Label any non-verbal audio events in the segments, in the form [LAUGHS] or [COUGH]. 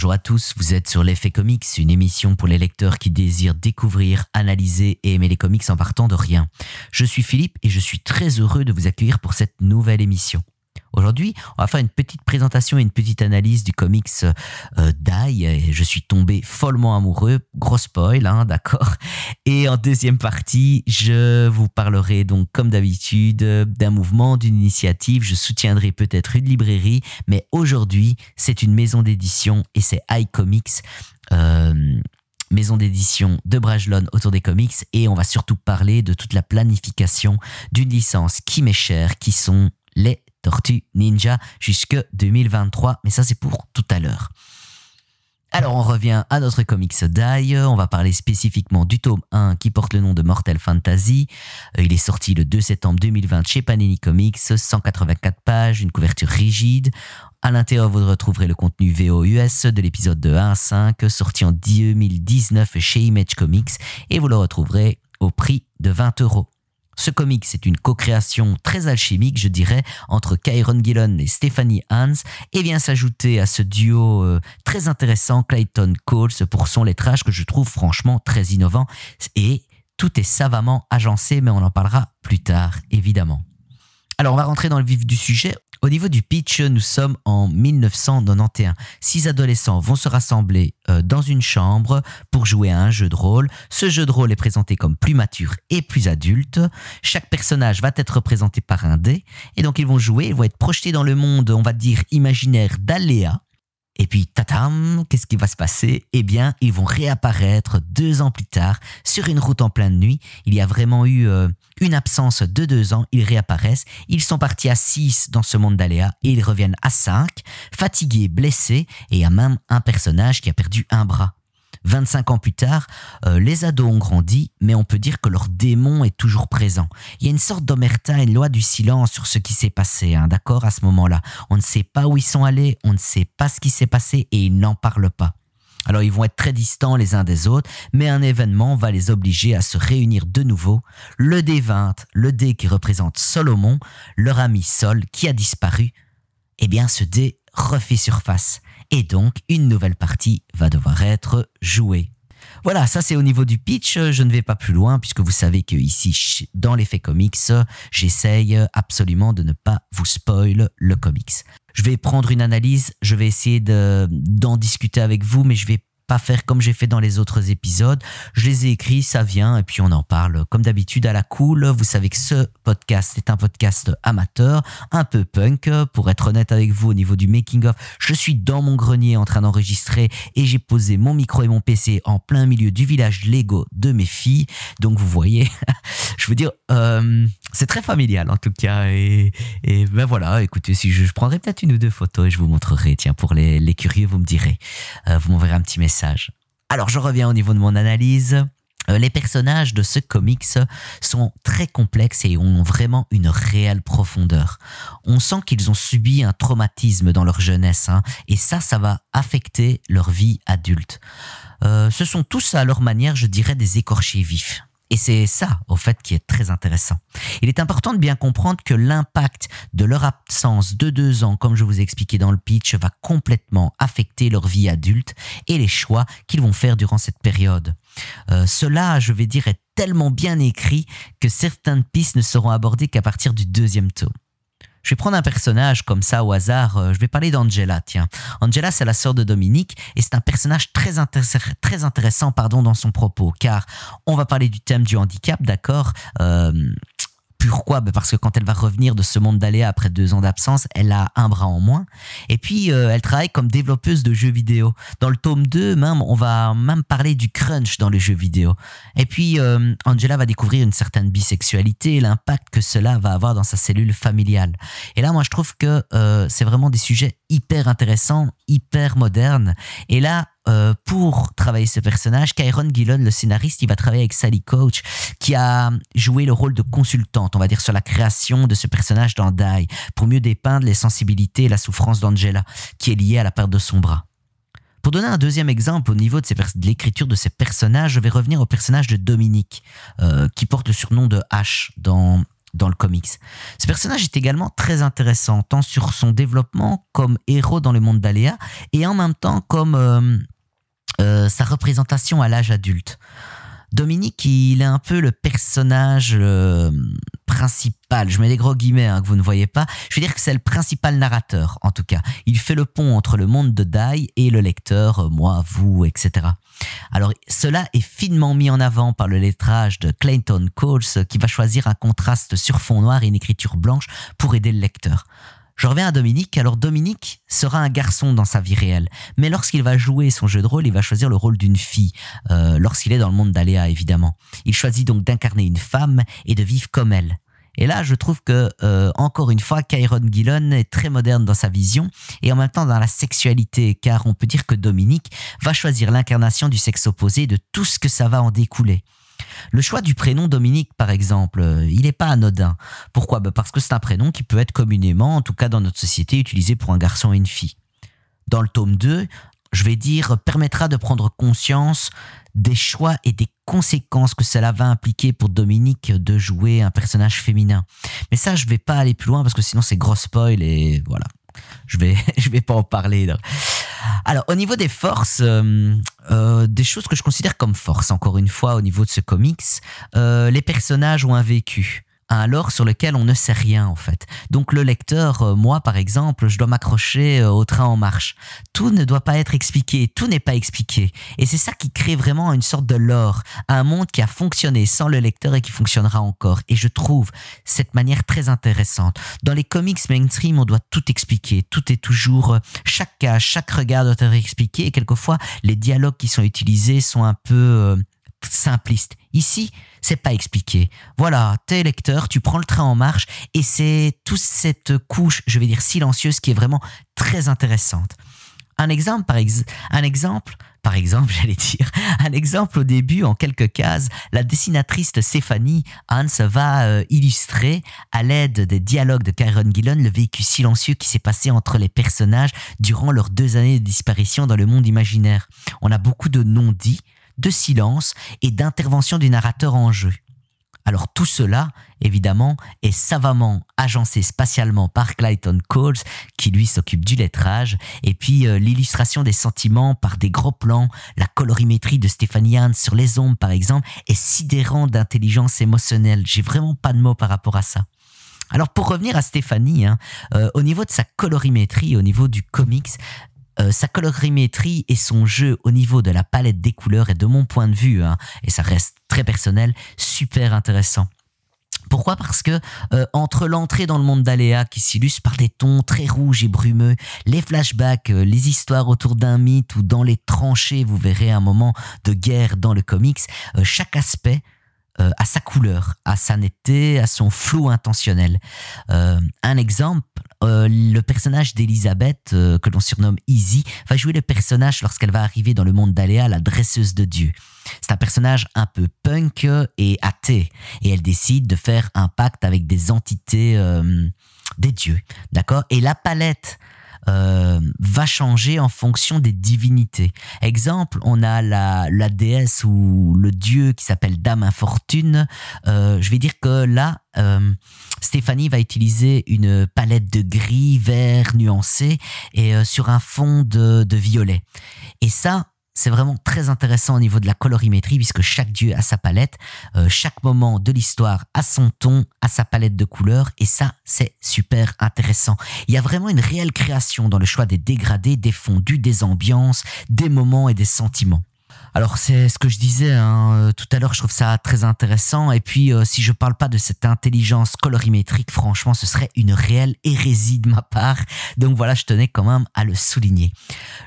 Bonjour à tous, vous êtes sur l'effet comics, une émission pour les lecteurs qui désirent découvrir, analyser et aimer les comics en partant de rien. Je suis Philippe et je suis très heureux de vous accueillir pour cette nouvelle émission. Aujourd'hui, on va faire une petite présentation et une petite analyse du comics euh. Je suis tombé follement amoureux, gros spoil, hein, d'accord. Et en deuxième partie, je vous parlerai donc comme d'habitude d'un mouvement, d'une initiative. Je soutiendrai peut-être une librairie, mais aujourd'hui, c'est une maison d'édition et c'est iComics. Euh, maison d'édition de Brajlon autour des comics et on va surtout parler de toute la planification d'une licence qui m'est chère, qui sont les Tortue Ninja jusque 2023, mais ça c'est pour tout à l'heure. Alors on revient à notre comics Die, on va parler spécifiquement du tome 1 qui porte le nom de Mortal Fantasy. Euh, il est sorti le 2 septembre 2020 chez Panini Comics, 184 pages, une couverture rigide. À l'intérieur, vous retrouverez le contenu VOUS de l'épisode de 1 à 5, sorti en 2019 chez Image Comics, et vous le retrouverez au prix de 20 euros. Ce comic, c'est une co-création très alchimique, je dirais, entre Kyron Gillen et Stephanie Hans, et vient s'ajouter à ce duo euh, très intéressant, Clayton Coles, pour son lettrage que je trouve franchement très innovant. Et tout est savamment agencé, mais on en parlera plus tard, évidemment. Alors, on va rentrer dans le vif du sujet. Au niveau du pitch, nous sommes en 1991. Six adolescents vont se rassembler euh, dans une chambre pour jouer à un jeu de rôle. Ce jeu de rôle est présenté comme plus mature et plus adulte. Chaque personnage va être représenté par un dé. Et donc ils vont jouer, ils vont être projetés dans le monde, on va dire, imaginaire d'Aléa. Et puis, tatam, qu'est-ce qui va se passer? Eh bien, ils vont réapparaître deux ans plus tard sur une route en pleine nuit. Il y a vraiment eu euh, une absence de deux ans. Ils réapparaissent. Ils sont partis à six dans ce monde d'aléas et ils reviennent à cinq, fatigués, blessés. Et il y a même un personnage qui a perdu un bras. 25 ans plus tard, euh, les ados ont grandi, mais on peut dire que leur démon est toujours présent. Il y a une sorte d'omerta, une loi du silence sur ce qui s'est passé, hein, d'accord, à ce moment-là? On ne sait pas où ils sont allés, on ne sait pas ce qui s'est passé et ils n'en parlent pas. Alors ils vont être très distants les uns des autres, mais un événement va les obliger à se réunir de nouveau. Le D20, le dé qui représente Solomon, leur ami Sol qui a disparu, eh bien ce dé refait surface. Et donc, une nouvelle partie va devoir être jouée. Voilà, ça c'est au niveau du pitch. Je ne vais pas plus loin puisque vous savez que ici, dans l'effet comics, j'essaye absolument de ne pas vous spoil le comics. Je vais prendre une analyse, je vais essayer d'en discuter avec vous, mais je vais pas faire comme j'ai fait dans les autres épisodes. Je les ai écrits, ça vient, et puis on en parle comme d'habitude à la cool. Vous savez que ce podcast est un podcast amateur, un peu punk. Pour être honnête avec vous, au niveau du making-of, je suis dans mon grenier en train d'enregistrer et j'ai posé mon micro et mon PC en plein milieu du village Lego de mes filles. Donc vous voyez, [LAUGHS] je veux dire, euh, c'est très familial en tout cas. Et, ben voilà, écoutez, si je, prendrai peut-être une ou deux photos et je vous montrerai. Tiens, pour les, curieux, vous me direz. Euh, vous m'enverrez un petit message alors je reviens au niveau de mon analyse. Euh, les personnages de ce comics sont très complexes et ont vraiment une réelle profondeur. On sent qu'ils ont subi un traumatisme dans leur jeunesse, hein, et ça, ça va affecter leur vie adulte. Euh, ce sont tous à leur manière, je dirais, des écorchés vifs. Et c'est ça, au fait, qui est très intéressant. Il est important de bien comprendre que l'impact de leur absence de deux ans, comme je vous ai expliqué dans le pitch, va complètement affecter leur vie adulte et les choix qu'ils vont faire durant cette période. Euh, cela, je vais dire, est tellement bien écrit que certaines pistes ne seront abordées qu'à partir du deuxième tome. Je vais prendre un personnage comme ça au hasard. Euh, je vais parler d'Angela, tiens. Angela, c'est la sœur de Dominique et c'est un personnage très, intéressant pardon, dans son propos, car on va parler du thème du handicap, d'accord euh, pourquoi? Ben Parce que quand elle va revenir de ce monde d'aléa après deux ans d'absence, elle a un bras en moins. Et puis, euh, elle travaille comme développeuse de jeux vidéo. Dans le tome 2, même, on va même parler du crunch dans les jeux vidéo. Et puis, euh, Angela va découvrir une certaine bisexualité et l'impact que cela va avoir dans sa cellule familiale. Et là, moi, je trouve que euh, c'est vraiment des sujets hyper intéressants, hyper modernes. Et là, euh, pour travailler ce personnage, Kyron Gillon, le scénariste, il va travailler avec Sally Coach, qui a joué le rôle de consultante, on va dire, sur la création de ce personnage dans Die, pour mieux dépeindre les sensibilités et la souffrance d'Angela, qui est liée à la perte de son bras. Pour donner un deuxième exemple au niveau de, l'écriture de ces personnages, je vais revenir au personnage de Dominique, euh, qui porte le surnom de H dans dans le comics. Ce personnage est également très intéressant, tant sur son développement comme héros dans le monde d'Aléa, et en même temps comme euh, euh, sa représentation à l'âge adulte. Dominique, il est un peu le personnage euh, principal. Je mets des gros guillemets hein, que vous ne voyez pas. Je veux dire que c'est le principal narrateur, en tout cas. Il fait le pont entre le monde de Dai et le lecteur, euh, moi, vous, etc. Alors, cela est finement mis en avant par le lettrage de Clayton Coles, qui va choisir un contraste sur fond noir et une écriture blanche pour aider le lecteur. Je reviens à Dominique. Alors Dominique sera un garçon dans sa vie réelle, mais lorsqu'il va jouer son jeu de rôle, il va choisir le rôle d'une fille, euh, lorsqu'il est dans le monde d'Aléa évidemment. Il choisit donc d'incarner une femme et de vivre comme elle. Et là, je trouve que, euh, encore une fois, Kyron Gillon est très moderne dans sa vision et en même temps dans la sexualité, car on peut dire que Dominique va choisir l'incarnation du sexe opposé de tout ce que ça va en découler. Le choix du prénom Dominique, par exemple, euh, il n'est pas anodin. Pourquoi? Bah, Parce que c'est un prénom qui peut être communément, en tout cas dans notre société, utilisé pour un garçon et une fille. Dans le tome 2, je vais dire, permettra de prendre conscience des choix et des conséquences que cela va impliquer pour Dominique de jouer un personnage féminin. Mais ça, je vais pas aller plus loin parce que sinon c'est gros spoil et voilà. Je vais, [LAUGHS] je vais pas en parler. Alors, au niveau des forces, euh, euh, des choses que je considère comme force, encore une fois, au niveau de ce comics, euh, les personnages ont un vécu un lore sur lequel on ne sait rien en fait. Donc le lecteur, euh, moi par exemple, je dois m'accrocher euh, au train en marche. Tout ne doit pas être expliqué, tout n'est pas expliqué. Et c'est ça qui crée vraiment une sorte de lore, un monde qui a fonctionné sans le lecteur et qui fonctionnera encore. Et je trouve cette manière très intéressante. Dans les comics mainstream, on doit tout expliquer, tout est toujours, euh, chaque cas, chaque regard doit être expliqué et quelquefois les dialogues qui sont utilisés sont un peu simpliste. Ici, c'est pas expliqué. Voilà, t'es lecteur, tu prends le train en marche et c'est toute cette couche, je vais dire silencieuse, qui est vraiment très intéressante. Un exemple, par, un exemple, par exemple, [LAUGHS] j'allais dire, un exemple au début, en quelques cases, la dessinatrice Stéphanie Hans va euh, illustrer, à l'aide des dialogues de Kyron Gillon, le vécu silencieux qui s'est passé entre les personnages durant leurs deux années de disparition dans le monde imaginaire. On a beaucoup de non-dits, de silence et d'intervention du narrateur en jeu. Alors tout cela, évidemment, est savamment agencé spatialement par Clayton Coles, qui lui s'occupe du lettrage, et puis euh, l'illustration des sentiments par des gros plans, la colorimétrie de Stéphanie Hans sur les ombres par exemple, est sidérant d'intelligence émotionnelle. J'ai vraiment pas de mots par rapport à ça. Alors pour revenir à Stéphanie, hein, euh, au niveau de sa colorimétrie, au niveau du comics, euh, sa colorimétrie et son jeu au niveau de la palette des couleurs est de mon point de vue, hein, et ça reste très personnel, super intéressant. Pourquoi? Parce que euh, entre l'entrée dans le monde d'Aléa qui s'illustre par des tons très rouges et brumeux, les flashbacks, euh, les histoires autour d'un mythe ou dans les tranchées, vous verrez un moment de guerre dans le comics, chaque aspect a sa couleur, à sa netteté, à son flou intentionnel. un exemple, euh, le personnage d'Elisabeth, euh, que l'on surnomme Easy, va jouer le personnage lorsqu'elle va arriver dans le monde d'Aléa, la dresseuse de Dieu. C'est un personnage un peu punk et athée, et elle décide de faire un pacte avec des entités euh, des dieux, d'accord? Et la palette euh, va changer en fonction des divinités. Exemple, on a la, déesse ou le dieu qui s'appelle Dame Infortune. Euh, je vais dire que là, euh, Stéphanie va utiliser une palette de gris, vert, nuancé et sur un fond de violet. Et ça, c'est vraiment très intéressant au niveau de la colorimétrie puisque chaque dieu a sa palette, euh, chaque moment de l'histoire a son ton, a sa palette de couleurs et ça c'est super intéressant. Il y a vraiment une réelle création dans le choix des dégradés, des fondus, des ambiances, des moments et des sentiments. Alors c'est ce que je disais hein, euh, tout à l'heure, je trouve ça très intéressant. Et puis euh, si je parle pas de cette intelligence colorimétrique, franchement, ce serait une réelle hérésie de ma part. Donc voilà, je tenais quand même à le souligner.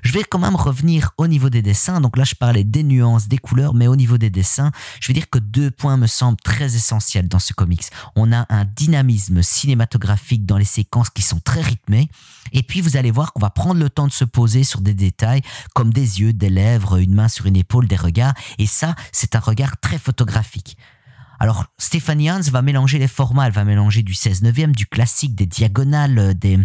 Je vais quand même revenir au niveau des dessins. Donc là, je parlais des nuances, des couleurs, mais au niveau des dessins, je vais dire que deux points me semblent très essentiels dans ce comics. On a un dynamisme cinématographique dans les séquences qui sont très rythmées. Et puis vous allez voir qu'on va prendre le temps de se poser sur des détails comme des yeux, des lèvres, une main sur une épaule des regards. Et ça, c'est un regard très photographique. Alors, Stéphanie Hans va mélanger les formats. Elle va mélanger du 16 neuvième, du classique, des diagonales, des,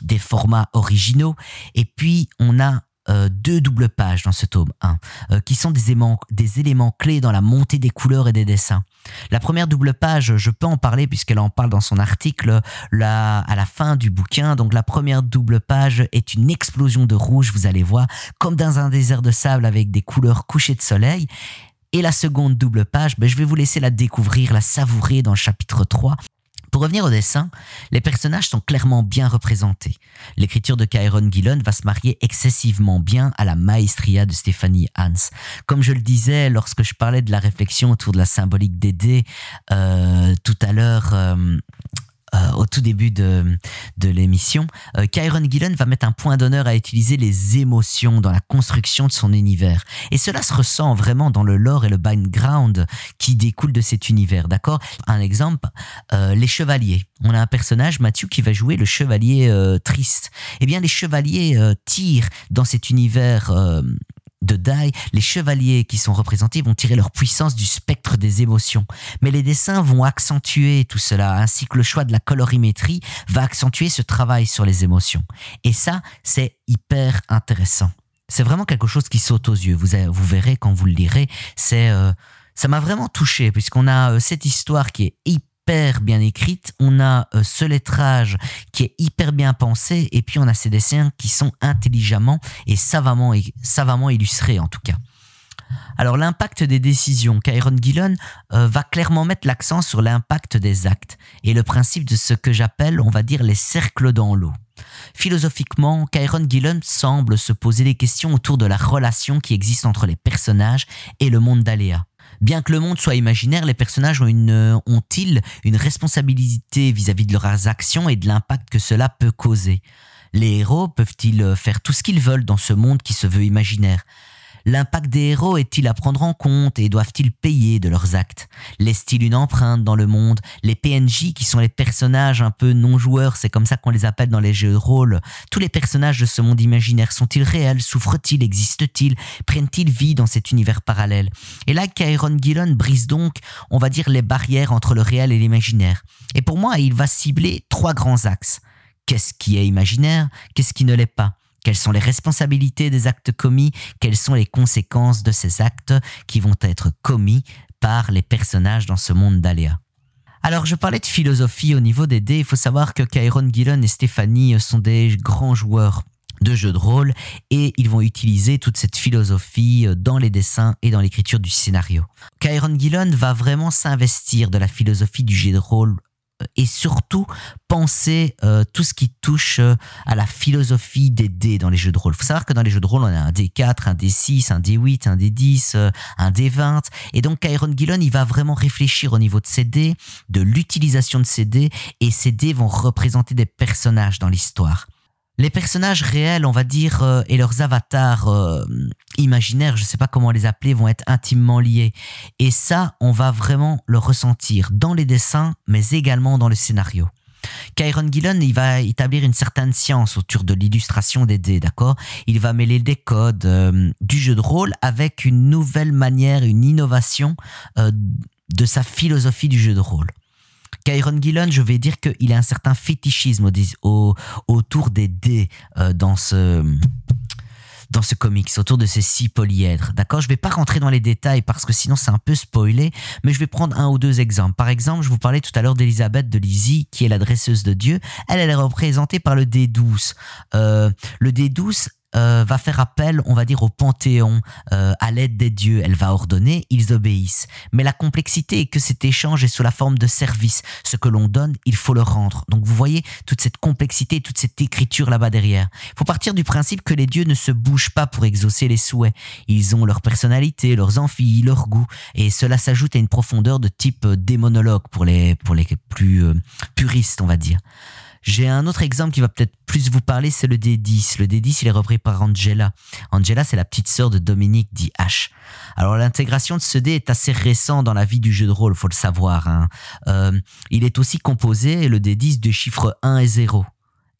des formats originaux. Et puis, on a euh, deux doubles pages dans ce tome 1, euh, qui sont des éléments, des éléments clés dans la montée des couleurs et des dessins. La première double page, je peux en parler puisqu'elle en parle dans son article là, à la fin du bouquin. Donc la première double page est une explosion de rouge, vous allez voir, comme dans un désert de sable avec des couleurs couchées de soleil. Et la seconde double page, ben, je vais vous laisser la découvrir, la savourer dans le chapitre 3. Pour revenir au dessin, les personnages sont clairement bien représentés. L'écriture de Kyron Gillon va se marier excessivement bien à la maestria de Stéphanie Hans. Comme je le disais lorsque je parlais de la réflexion autour de la symbolique des euh, tout à l'heure, euh, au tout début de, de l'émission, euh, Kyron Gillen va mettre un point d'honneur à utiliser les émotions dans la construction de son univers. Et cela se ressent vraiment dans le lore et le background qui découle de cet univers, d'accord? Un exemple, euh, les chevaliers. On a un personnage, Mathieu, qui va jouer le chevalier euh, triste. Eh bien, les chevaliers tirent dans cet univers de Dai, les chevaliers qui sont représentés vont tirer leur puissance du spectre des émotions. Mais les dessins vont accentuer tout cela, ainsi que le choix de la colorimétrie va accentuer ce travail sur les émotions. Et ça, c'est hyper intéressant. C'est vraiment quelque chose qui saute aux yeux. Vous, vous verrez quand vous le lirez. C'est, euh, ça m'a vraiment touché puisqu'on a euh, cette histoire qui est hyper hyper bien écrite, on a euh, ce lettrage qui est hyper bien pensé, et puis on a ces dessins qui sont intelligemment et savamment, savamment illustrés en tout cas. Alors l'impact des décisions, Kyron Gillon euh, va clairement mettre l'accent sur l'impact des actes et le principe de ce que j'appelle, on va dire, les cercles dans l'eau. Philosophiquement, Kyron Gillon semble se poser des questions autour de la relation qui existe entre les personnages et le monde d'Aléa. Bien que le monde soit imaginaire, les personnages euh, ont-ils une responsabilité vis-à-vis de leurs actions et de l'impact que cela peut causer? Les héros peuvent-ils euh, faire tout ce qu'ils veulent dans ce monde qui se veut imaginaire? L'impact des héros est-il à prendre en compte et doivent-ils payer de leurs actes? Laissent-ils une empreinte dans le monde? Les PNJ, qui sont les personnages un peu non-joueurs, c'est comme ça qu'on les appelle dans les jeux de rôle, tous les personnages de ce monde imaginaire sont-ils réels? Souffrent-ils? Existent-ils? Prennent-ils vie dans cet univers parallèle? Et là, Kyron Gillon brise donc, on va dire, les barrières entre le réel et l'imaginaire. Et pour moi, il va cibler trois grands axes. Qu'est-ce qui est imaginaire? Qu'est-ce qui ne l'est pas? Quelles sont les responsabilités des actes commis? Quelles sont les conséquences de ces actes qui vont être commis par les personnages dans ce monde d'aléas? Alors, je parlais de philosophie au niveau des dés. Il faut savoir que Kyron Gillon et Stéphanie sont des grands joueurs de jeux de rôle et ils vont utiliser toute cette philosophie dans les dessins et dans l'écriture du scénario. Kyron Gillon va vraiment s'investir de la philosophie du jeu de rôle et surtout penser euh, tout ce qui touche euh, à la philosophie des dés dans les jeux de rôle. Il faut savoir que dans les jeux de rôle, on a un D4, un D6, un D8, un D10, euh, un D20. Et donc, Kyron Gillon, il va vraiment réfléchir au niveau de ces dés, de l'utilisation de ces dés, et ces dés vont représenter des personnages dans l'histoire les personnages réels, on va dire, euh, et leurs avatars euh, imaginaires, je ne sais pas comment les appeler, vont être intimement liés. Et ça, on va vraiment le ressentir dans les dessins, mais également dans le scénario. Kyron Gillen, il va établir une certaine science autour de l'illustration des dés, d'accord? Il va mêler des codes euh, du jeu de rôle avec une nouvelle manière, une innovation de sa philosophie du jeu de rôle. Kyron Gillen, je vais dire qu'il a un certain fétichisme autour des dés euh, dans ce dans comics, autour de ces six polyèdres. D'accord? Je vais pas rentrer dans les détails parce que sinon c'est un peu spoilé, mais je vais prendre un ou deux exemples. Par exemple, je vous parlais tout à l'heure d'Elisabeth de Lizzie, qui est la dresseuse de Dieu. Elle, elle est représentée par le D12. Euh, le D12, euh, va faire appel, on va dire, au panthéon, euh, à l'aide des dieux. Elle va ordonner, ils obéissent. Mais la complexité est que cet échange est sous la forme de service. Ce que l'on donne, il faut le rendre. Donc vous voyez toute cette complexité, toute cette écriture là-bas derrière. Il faut partir du principe que les dieux ne se bougent pas pour exaucer les souhaits. Ils ont leur personnalité, leurs amphis, leur goût. Et cela s'ajoute à une profondeur de type démonologue pour les, pour les plus euh, puristes, on va dire. J'ai un autre exemple qui va peut-être plus vous parler, c'est le D10. Le D10, il est repris par Angela. Angela, c'est la petite sœur de Dominique dit H. Alors l'intégration de ce dé est assez récent dans la vie du jeu de rôle, faut le savoir. Hein. Euh, il est aussi composé, le D10, de chiffres 1 et 0.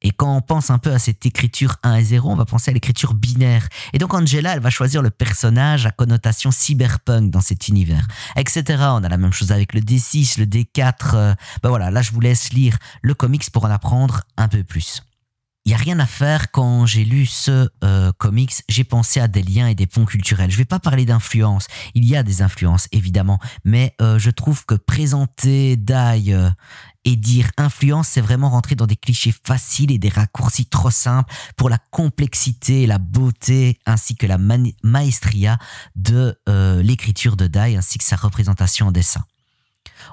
Et quand on pense un peu à cette écriture 1 et 0, on va penser à l'écriture binaire. Et donc Angela, elle va choisir le personnage à connotation cyberpunk dans cet univers, etc. On a la même chose avec le D6, le D4. Euh, ben voilà, là je vous laisse lire le comics pour en apprendre un peu plus. il y a rien à faire quand j'ai lu ce euh, comics, j'ai pensé à des liens et des ponts culturels. Je vais pas parler d'influence, il y a des influences évidemment, mais euh, je trouve que présenter Dai et dire influence, c'est vraiment rentrer dans des clichés faciles et des raccourcis trop simples pour la complexité, la beauté ainsi que la maestria de l'écriture de Dai ainsi que sa représentation en dessin.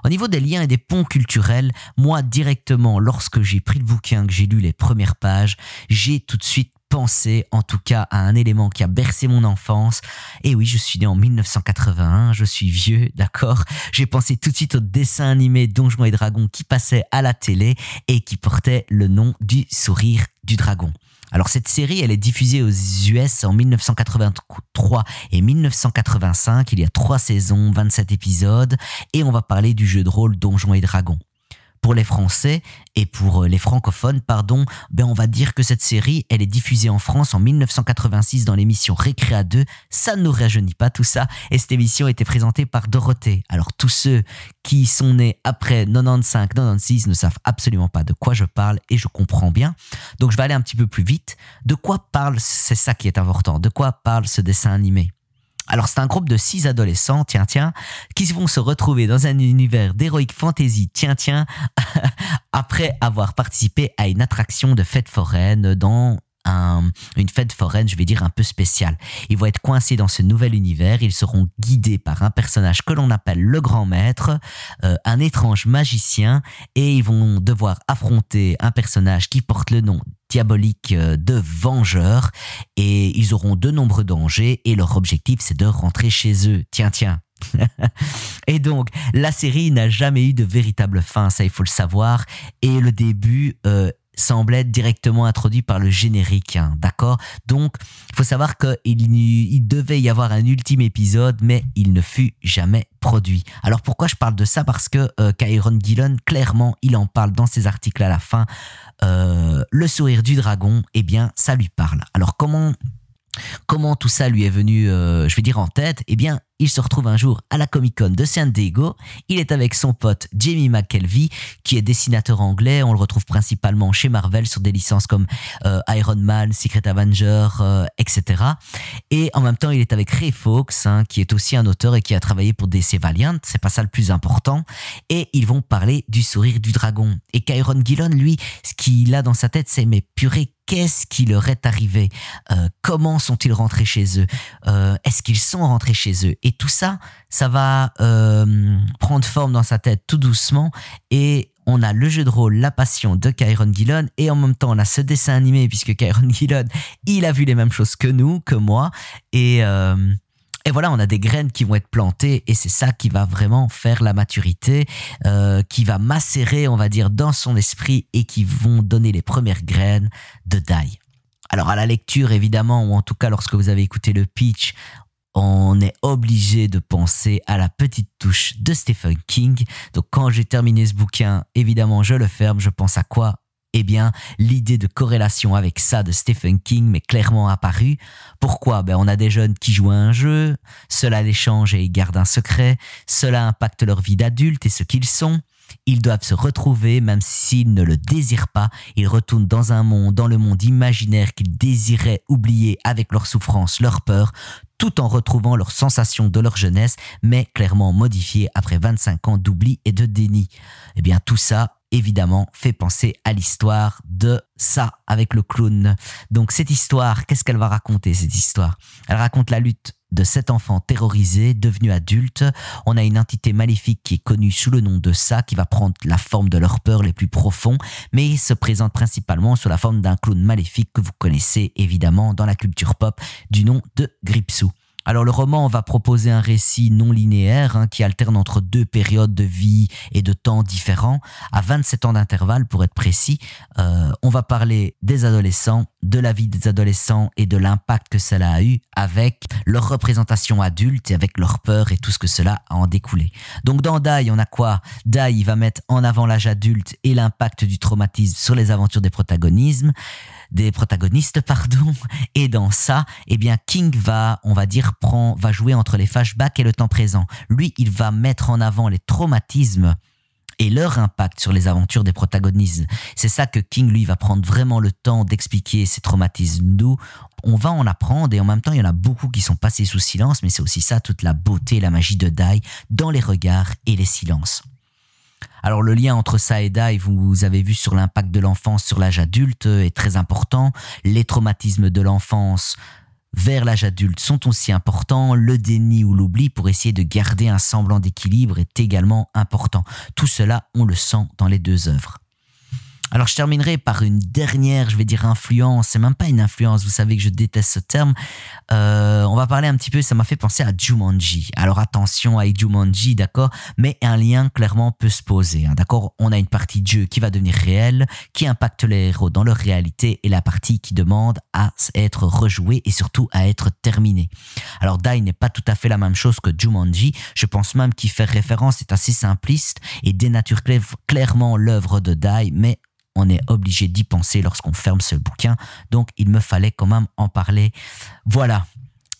Au niveau des liens et des ponts culturels, moi directement, lorsque j'ai pris le bouquin, que j'ai lu les premières pages, j'ai tout de suite pensé en tout cas à un élément qui a bercé mon enfance. Et oui, je suis né en 1981, je suis vieux, d'accord J'ai pensé tout de suite au dessin animé Donjons et Dragons qui passait à la télé et qui portait le nom du sourire du dragon. Alors cette série, elle est diffusée aux US en 1983 et 1985. Il y a trois saisons, 27 épisodes, et on va parler du jeu de rôle Donjons et Dragons pour les Français et pour euh, les francophones, pardon, ben on va dire que cette série, elle est diffusée en France en 1986 dans l'émission Récréa 2. Ça ne nous rajeunit pas tout ça. Et cette émission était présentée par Dorothée. Alors tous ceux qui sont nés après 95, 96 ne savent absolument pas de quoi je parle et je comprends bien. Donc je vais aller un petit peu plus vite. De quoi parle, c'est ça qui est important, de quoi parle ce dessin animé? Alors c'est un groupe de six adolescents, tiens tiens, qui vont se retrouver dans un univers d'héroïque fantasy, tiens tiens, [LAUGHS] après avoir participé à une attraction de fête foraine dans une fête foraine, je vais dire, un peu spéciale. Ils vont être coincés dans ce nouvel univers, ils seront guidés par un personnage que l'on appelle le grand maître, euh, un étrange magicien, et ils vont devoir affronter un personnage qui porte le nom diabolique euh, de Vengeur et ils auront de nombreux dangers et leur objectif c'est de rentrer chez eux. Tiens, tiens. [LAUGHS] et donc, la série n'a jamais eu de véritable fin, ça il faut le savoir. Et le début euh, semble être directement introduit par le générique, hein, d'accord? Donc, il faut savoir qu'il il devait y avoir un ultime épisode, mais il ne fut jamais produit. Alors pourquoi je parle de ça? Parce que euh, Kyron Gillen, clairement, il en parle dans ses articles à la fin. Euh, le sourire du dragon, eh bien, ça lui parle. Alors comment Comment tout ça lui est venu, euh, je vais dire, en tête? Eh bien, il se retrouve un jour à la Comic Con de San Diego. Il est avec son pote Jamie McKelvey, qui est dessinateur anglais. On le retrouve principalement chez Marvel sur des licences comme euh, Iron Man, Secret Avenger, euh, etc. Et en même temps, il est avec Ray Fawkes, hein, qui est aussi un auteur et qui a travaillé pour DC Valiant. C'est pas ça le plus important. Et ils vont parler du sourire du dragon. Et Kyron Gillon, lui, ce qu'il a dans sa tête, c'est mais purée, qu'est-ce qui leur est arrivé? Euh, Comment sont-ils rentrés chez eux? Est-ce qu'ils sont rentrés chez eux? Tout ça, ça va euh, prendre forme dans sa tête tout doucement. Et on a le jeu de rôle, la passion de Kyron Gillon. Et en même temps, on a ce dessin animé, puisque Kyron [LAUGHS] Gillon, il a vu les mêmes choses que nous, que moi. Et, euh, et voilà, on a des graines qui vont être plantées. Et c'est ça qui va vraiment faire la maturité, euh, qui va macérer, on va dire, dans son esprit et qui vont donner les premières graines de Dai. Alors à la lecture, évidemment, ou en tout cas lorsque vous avez écouté le pitch, on est obligé de penser à la petite touche de Stephen King. Donc quand j'ai terminé ce bouquin, évidemment, je le ferme. Je pense à quoi? Eh bien, l'idée de corrélation avec ça de Stephen King m'est clairement apparue. Pourquoi? Ben, On a des jeunes qui jouent à un jeu, cela les change et ils gardent un secret, cela impacte leur vie d'adulte et ce qu'ils sont. Ils doivent se retrouver même s'ils ne le désirent pas. Ils retournent dans un monde, dans le monde imaginaire qu'ils désiraient oublier avec leur souffrance, leur peur, tout en retrouvant leurs sensations de leur jeunesse, mais clairement modifiées après 25 ans d'oubli et de déni. Eh bien, tout ça, évidemment, fait penser à l'histoire de ça avec le clown. Donc, cette histoire, qu'est-ce qu'elle va raconter, cette histoire? Elle raconte la lutte de cet enfant terrorisé, devenu adulte. On a une entité maléfique qui est connue sous le nom de ça, qui va prendre la forme de leurs peurs les plus profonds, mais se présente principalement sous la forme d'un clown maléfique que vous connaissez évidemment dans la culture pop du nom de Gripsou. Alors le roman va proposer un récit non linéaire hein, qui alterne entre deux périodes de vie et de temps différents, à 27 ans d'intervalle pour être précis. Euh, on va parler des adolescents, de la vie des adolescents et de l'impact que cela a eu avec leur représentation adulte et avec leur peur et tout ce que cela a en découlé. Donc dans Dai, on a quoi? Dai, va mettre en avant l'âge adulte et l'impact du traumatisme sur les aventures des protagonismes des protagonistes, pardon. Et dans ça, eh bien, King va, on va dire, prend, va jouer entre les flashbacks et le temps présent. Lui, il va mettre en avant les traumatismes et leur impact sur les aventures des protagonistes. C'est ça que King, lui, va prendre vraiment le temps d'expliquer ces traumatismes. Nous, on va en apprendre et en même temps, il y en a beaucoup qui sont passés sous silence, mais c'est aussi ça toute la beauté et la magie de Dai dans les regards et les silences. Alors le lien entre ça et Dai, vous avez vu sur l'impact de l'enfance sur l'âge adulte, est très important. Les traumatismes de l'enfance vers l'âge adulte sont aussi importants, le déni ou l'oubli pour essayer de garder un semblant d'équilibre est également important. Tout cela, on le sent dans les deux œuvres. Alors je terminerai par une dernière, je vais dire influence, c'est même pas une influence, vous savez que je déteste ce terme. Euh, on va parler un petit peu, ça m'a fait penser à Jumanji. Alors attention à Jumanji, d'accord, mais un lien clairement peut se poser, hein, d'accord? On a une partie de jeu qui va devenir réelle, qui impacte les héros dans leur réalité, et la partie qui demande à être rejouée et surtout à être terminée. Alors Dai n'est pas tout à fait la même chose que Jumanji. Je pense même qu'il fait référence est assez simpliste et dénature clairement l'œuvre de Dai, mais on est obligé d'y penser lorsqu'on ferme ce bouquin. Donc, il me fallait quand même en parler. Voilà.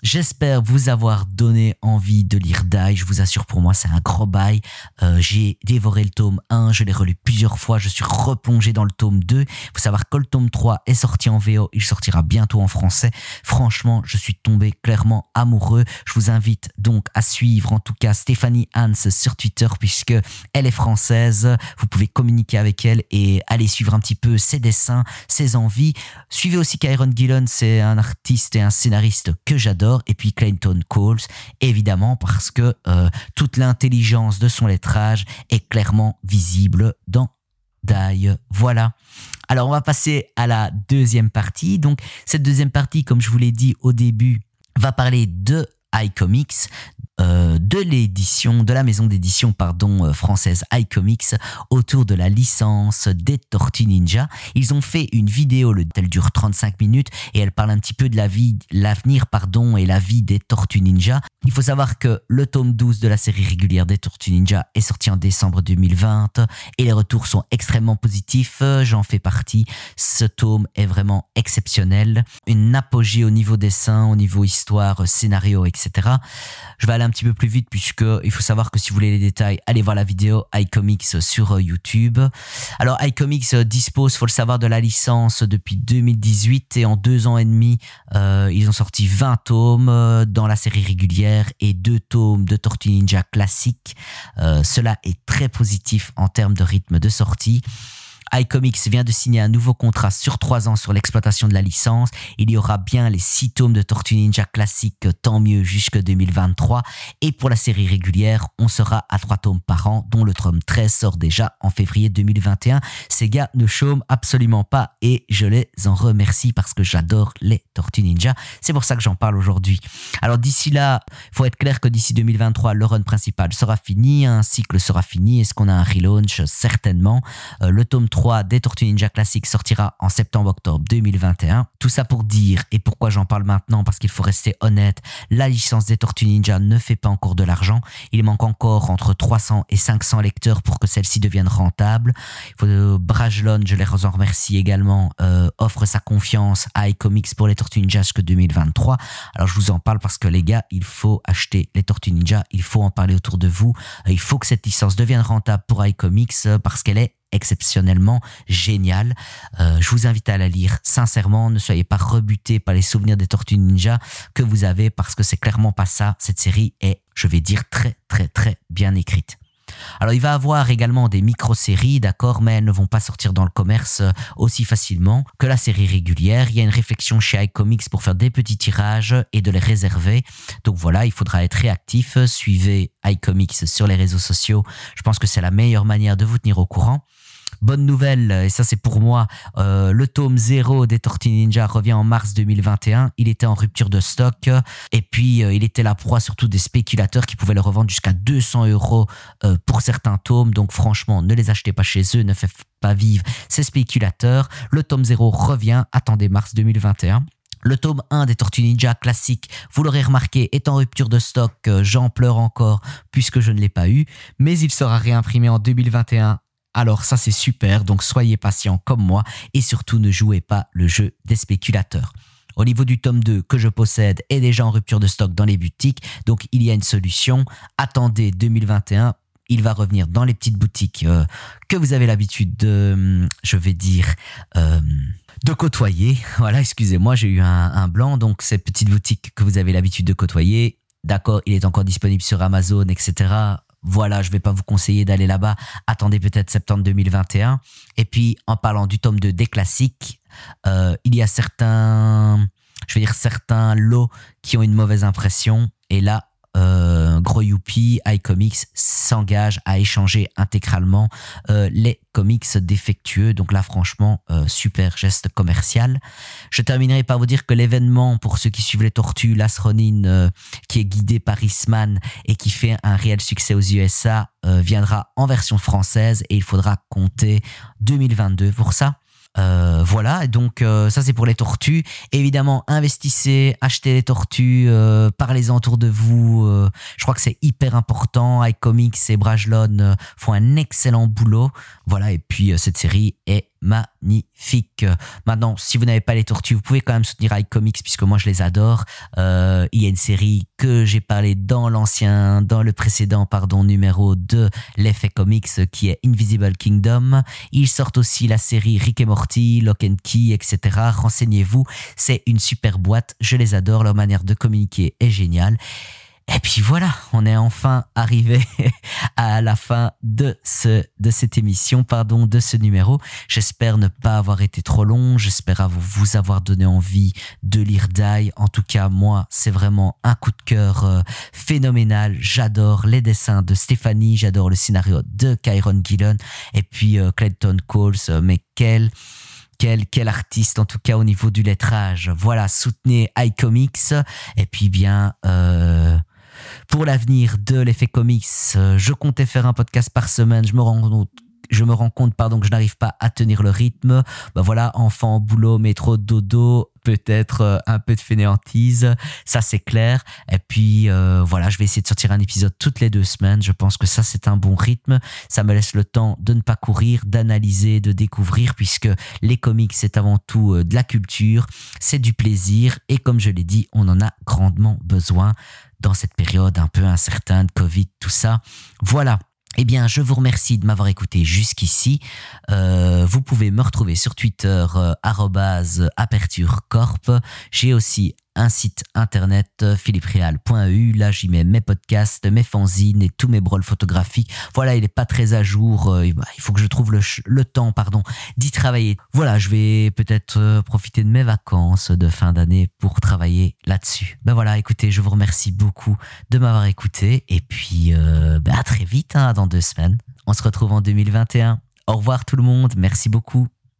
J'espère vous avoir donné envie de lire Die. Je vous assure, pour moi, c'est un gros bail. Euh, j'ai dévoré le tome 1, je l'ai relu plusieurs fois, je suis replongé dans le tome 2. Il faut savoir que le tome 3 est sorti en VO, il sortira bientôt en français. Franchement, je suis tombé clairement amoureux. Je vous invite donc à suivre, en tout cas, Stéphanie Hans sur Twitter, puisque elle est française. Vous pouvez communiquer avec elle et aller suivre un petit peu ses dessins, ses envies. Suivez aussi Kyron Gillen, c'est un artiste et un scénariste que j'adore et puis Clayton Coles, évidemment parce que euh, toute l'intelligence de son lettrage est clairement visible dans Die. Voilà. Alors on va passer à la deuxième partie. Donc cette deuxième partie, comme je vous l'ai dit au début, va parler de iComics, de l'édition, de la maison d'édition pardon euh, française iComics autour de la licence des Tortues Ninja. Ils ont fait une vidéo, le, elle dure 35 minutes et elle parle un petit peu de la vie, l'avenir pardon et la vie des Tortues Ninja. Il faut savoir que le tome 12 de la série régulière des Tortues Ninja est sorti en décembre 2020 et les retours sont extrêmement positifs. J'en fais partie. Ce tome est vraiment exceptionnel, une apogée au niveau dessin, au niveau histoire, scénario, etc. Je vais aller un petit peu plus vite puisque il faut savoir que si vous voulez les détails, allez voir la vidéo iComics sur euh, YouTube. Alors iComics euh, dispose, faut le savoir, de la licence depuis 2018 et en deux ans et demi, euh, ils ont sorti 20 tomes dans la série régulière et deux tomes de Tortue Ninja classique. cela est très positif en termes de rythme de sortie iComics vient de signer un nouveau contrat sur trois ans sur l'exploitation de la licence. Il y aura bien les six tomes de Tortue Ninja classique, tant mieux jusque 2023. Et pour la série régulière, on sera à trois tomes par an, dont le tome 13 sort déjà en février 2021. Ces gars ne chôment absolument pas et je les en remercie parce que j'adore les Tortues Ninja. C'est pour ça que j'en parle aujourd'hui. Alors d'ici là, il faut être clair que d'ici 2023, le run principal sera fini, un cycle sera fini. Est-ce qu'on a un relaunch? Certainement. Euh, le tome 3 3 des Tortues Ninja Classic sortira en septembre-octobre 2021. Tout ça pour dire, et pourquoi j'en parle maintenant, parce qu'il faut rester honnête, la licence des Tortues Ninja ne fait pas encore de l'argent. Il manque encore entre 300 et 500 lecteurs pour que celle-ci devienne rentable. Euh, Brajlon, je les en remercie également, euh, offre sa confiance à iComics pour les Tortues Ninja jusqu'en 2023. Alors je vous en parle parce que les gars, il faut acheter les Tortues Ninja, il faut en parler autour de vous. Il faut que cette licence devienne rentable pour iComics euh, parce qu'elle est exceptionnellement génial. Euh, je vous invite à la lire sincèrement. Ne soyez pas rebutés par les souvenirs des Tortues Ninja que vous avez parce que c'est clairement pas ça. Cette série est, je vais dire, très très très bien écrite. Alors il va avoir également des micro-séries, d'accord, mais elles ne vont pas sortir dans le commerce euh, aussi facilement que la série régulière. Il y a une réflexion chez iComics pour faire des petits tirages et de les réserver. Donc voilà, il faudra être réactif. Suivez iComics sur les réseaux sociaux. Je pense que c'est la meilleure manière de vous tenir au courant. Bonne nouvelle, et ça c'est pour moi, euh, le tome 0 des Tortues Ninja revient en mars 2021. Il était en rupture de stock et puis euh, il était la proie surtout des spéculateurs qui pouvaient le revendre jusqu'à 200 euros euh, pour certains tomes. Donc franchement, ne les achetez pas chez eux, ne faites pas vivre ces spéculateurs. Le tome 0 revient, attendez mars 2021. Le tome 1 des Tortues Ninja classique, vous l'aurez remarqué, est en rupture de stock. J'en pleure encore puisque je ne l'ai pas eu. Mais il sera réimprimé en 2021 alors ça c'est super, donc soyez patient comme moi et surtout ne jouez pas le jeu des spéculateurs. Au niveau du tome 2 que je possède est déjà en rupture de stock dans les boutiques, donc il y a une solution. Attendez 2021 il va revenir dans les petites boutiques euh, que vous avez l'habitude de, hum, je vais dire, euh, de côtoyer. [LAUGHS] Voilà, excusez-moi, j'ai eu un, un, blanc. Donc, ces petites boutiques que vous avez l'habitude de côtoyer, d'accord, il est encore disponible sur Amazon, etc. Voilà, je vais pas vous conseiller d'aller là-bas. Attendez peut-être septembre 2021. Et puis, en parlant du tome 2 des classiques, euh, il y a certains, je vais dire certains lots qui ont une mauvaise impression. Et là, euh, Gros Youpi, iComics s'engage à échanger intégralement euh, les comics défectueux. Donc là, franchement, euh, super geste commercial. Je terminerai par vous dire que l'événement, pour ceux qui suivent les Tortues, l'Asronin, euh, qui est guidé par Eastman et qui fait un réel succès aux USA, viendra en version française et il faudra compter 2022 pour ça. Euh, voilà, donc euh, ça c'est pour les tortues. Évidemment, investissez, achetez les tortues, euh, parlez-en autour de vous. euh, je crois que c'est hyper important. iComics et Brajlon euh, font un excellent boulot. Voilà, et puis cette série est magnifique. Maintenant, si vous n'avez pas les tortues, vous pouvez quand même soutenir iComics puisque moi je les adore. Euh, il y a une série que j'ai parlé dans l'ancien, dans le précédent, pardon, numéro de l'effet comics qui est Invisible Kingdom. Ils sortent aussi la série Rick et Morty, Lock and Key, etc. Renseignez-vous, c'est une super boîte. Je les adore, leur manière de communiquer est géniale. Et puis voilà, on est enfin arrivé [LAUGHS] à la fin de ce de cette émission, pardon, de ce numéro. J'espère ne pas avoir été trop long. J'espère vous avoir donné envie de lire Die. En tout cas, moi, c'est vraiment un coup de cœur euh, phénoménal. J'adore les dessins de Stéphanie, j'adore le scénario de Kyron Gillen et puis euh, Clayton Coles. euh, mais quel quel, quel artiste, en tout cas au niveau du lettrage. Voilà, soutenez iComics. Et puis bien, euh, pour l'avenir de l'effet comics, je comptais faire un podcast par semaine. Je me rends compte je me rends compte pardon que je n'arrive pas à tenir le rythme. Bah voilà, enfant, boulot, métro, dodo, peut-être euh, un peu de fainéantise, ça c'est clair. Et puis euh, voilà, je vais essayer de sortir un épisode toutes les deux semaines. Je pense que ça c'est un bon rythme. Ça me laisse le temps de ne pas courir, d'analyser, de découvrir, puisque les comics c'est avant tout euh, de la culture, c'est du plaisir et comme je l'ai dit, on en a grandement besoin dans cette période un peu incertaine, Covid, tout ça. Voilà. Eh bien, je vous remercie de m'avoir écouté jusqu'ici. Euh, vous pouvez me retrouver sur Twitter, euh, aperturecorp. J'ai aussi un site internet, euh, philippereal.eu. Là, j'y mets mes podcasts, mes fanzines et tous mes brolles photographiques. Voilà, il est pas très à jour. euh, il faut que je trouve le, temps, pardon, d'y travailler. Voilà, je vais peut-être euh, profiter de mes vacances de fin d'année pour travailler là-dessus. Ben voilà, écoutez, je vous remercie beaucoup de m'avoir écouté. Et puis, ben à très vite, hein, dans deux semaines. On se retrouve en 2021. Au revoir tout le monde. Merci beaucoup.